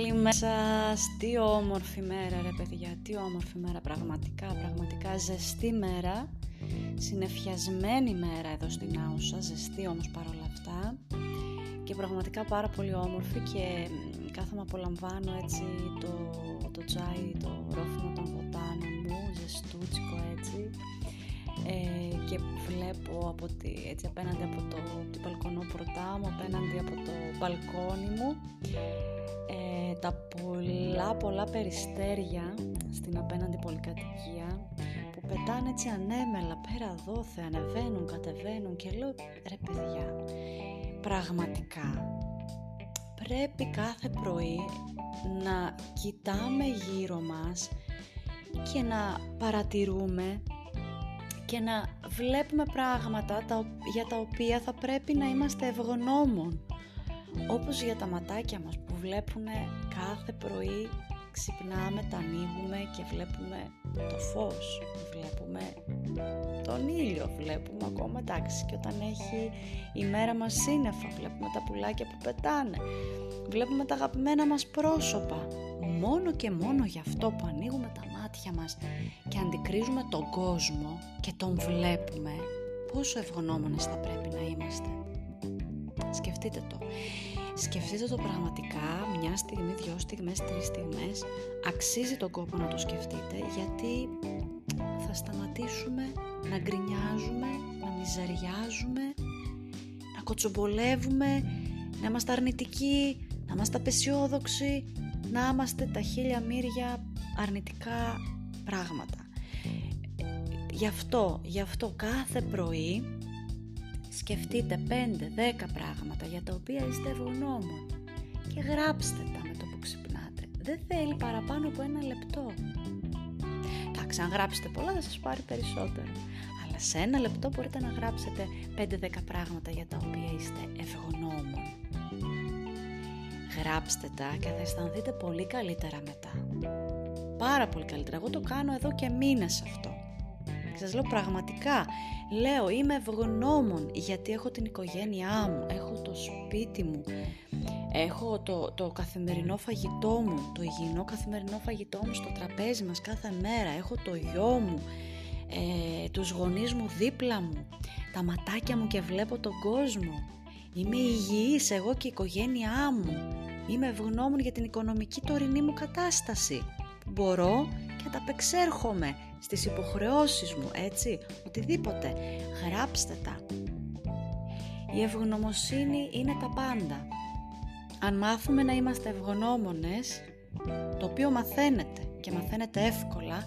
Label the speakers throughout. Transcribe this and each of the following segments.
Speaker 1: Καλημέρα σας, τι όμορφη μέρα ρε παιδιά, τι όμορφη μέρα. Πραγματικά, πραγματικά ζεστή μέρα. Συνεφιασμένη μέρα εδώ στην Άουσα, ζεστή όμως παρόλα αυτά. Και πραγματικά πάρα πολύ όμορφη και κάθομαι απολαμβάνω έτσι το, το τσάι, το ρόφημα των βοτάνων μου, ζεστούτσικο έτσι. Ε, και βλέπω από τη, έτσι απέναντι από το, το μπαλκονό μου, απέναντι από το μπαλκόνι μου ε, τα πολλά πολλά περιστέρια στην απέναντι πολυκατοικία που πετάνε έτσι ανέμελα πέρα δόθε, ανεβαίνουν, κατεβαίνουν και λέω ρε παιδιά πραγματικά πρέπει κάθε πρωί να κοιτάμε γύρω μας και να παρατηρούμε και να βλέπουμε πράγματα τα, για τα οποία θα πρέπει να είμαστε ευγνώμων. Όπως για τα ματάκια μας που βλέπουν κάθε πρωί ξυπνάμε, τα ανοίγουμε και βλέπουμε το φως, βλέπουμε τον ήλιο, βλέπουμε ακόμα εντάξει και όταν έχει η μέρα μας σύννεφα, βλέπουμε τα πουλάκια που πετάνε, βλέπουμε τα αγαπημένα μας πρόσωπα. Μόνο και μόνο γι' αυτό που ανοίγουμε τα μάτια μας και αντικρίζουμε τον κόσμο και τον βλέπουμε, πόσο ευγνώμονες θα πρέπει να είμαστε. Σκεφτείτε το. Σκεφτείτε το πραγματικά μια στιγμή, δυο στιγμές, τρεις στιγμές. Αξίζει τον κόπο να το σκεφτείτε γιατί θα σταματήσουμε να γκρινιάζουμε, να μιζεριάζουμε, να κοτσομπολεύουμε, να είμαστε αρνητικοί, να είμαστε απεσιόδοξοι, να είμαστε τα χίλια μύρια αρνητικά πράγματα. Γι' αυτό, γι' αυτό κάθε πρωί σκεφτείτε 5-10 πράγματα για τα οποία είστε ευγνώμων και γράψτε τα με το που ξυπνάτε. Δεν θέλει παραπάνω από ένα λεπτό. Εντάξει, αν γράψετε πολλά θα σας πάρει περισσότερο. Αλλά σε ένα λεπτό μπορείτε να γράψετε 5-10 πράγματα για τα οποία είστε ευγνώμων. Γράψτε τα και θα αισθανθείτε πολύ καλύτερα μετά. Πάρα πολύ καλύτερα. Εγώ το κάνω εδώ και μήνες αυτό. Και σας λέω πραγματικά, λέω είμαι ευγνώμων γιατί έχω την οικογένειά μου, έχω το σπίτι μου, έχω το, το καθημερινό φαγητό μου, το υγιεινό καθημερινό φαγητό μου στο τραπέζι μας κάθε μέρα, έχω το γιο μου, ε, τους γονείς μου δίπλα μου, τα ματάκια μου και βλέπω τον κόσμο. Είμαι υγιής εγώ και η οικογένειά μου. Είμαι ευγνώμων για την οικονομική τωρινή μου κατάσταση. Μπορώ και ανταπεξέρχομαι στις υποχρεώσεις μου, έτσι, οτιδήποτε. Γράψτε τα. Η ευγνωμοσύνη είναι τα πάντα. Αν μάθουμε να είμαστε ευγνώμονες, το οποίο μαθαίνετε και μαθαίνετε εύκολα,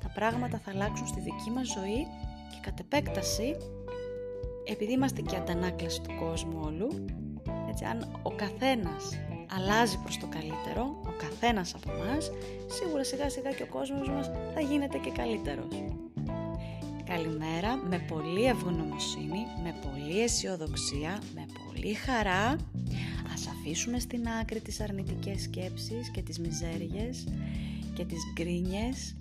Speaker 1: τα πράγματα θα αλλάξουν στη δική μας ζωή και κατ' επέκταση, επειδή είμαστε και αντανάκλαση του κόσμου όλου, έτσι, αν ο καθένας αλλάζει προς το καλύτερο, ο καθένας από μας, σίγουρα σιγά σιγά και ο κόσμος μας θα γίνεται και καλύτερος. Καλημέρα, με πολύ ευγνωμοσύνη, με πολύ αισιοδοξία, με πολύ χαρά. Ας αφήσουμε στην άκρη τις αρνητικές σκέψεις και τις μιζέριες και τις γκρίνιες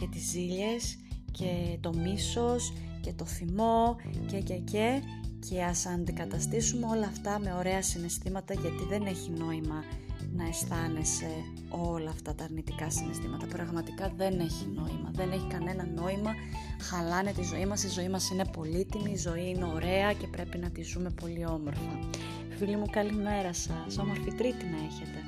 Speaker 1: και τις ζήλιες και το μίσος και το θυμό και και και και ας αντικαταστήσουμε όλα αυτά με ωραία συναισθήματα γιατί δεν έχει νόημα να αισθάνεσαι όλα αυτά τα αρνητικά συναισθήματα. Πραγματικά δεν έχει νόημα. Δεν έχει κανένα νόημα. Χαλάνε τη ζωή μας. Η ζωή μας είναι πολύτιμη, η ζωή είναι ωραία και πρέπει να τη ζούμε πολύ όμορφα. Φίλοι μου καλημέρα σας. Όμορφη τρίτη να έχετε.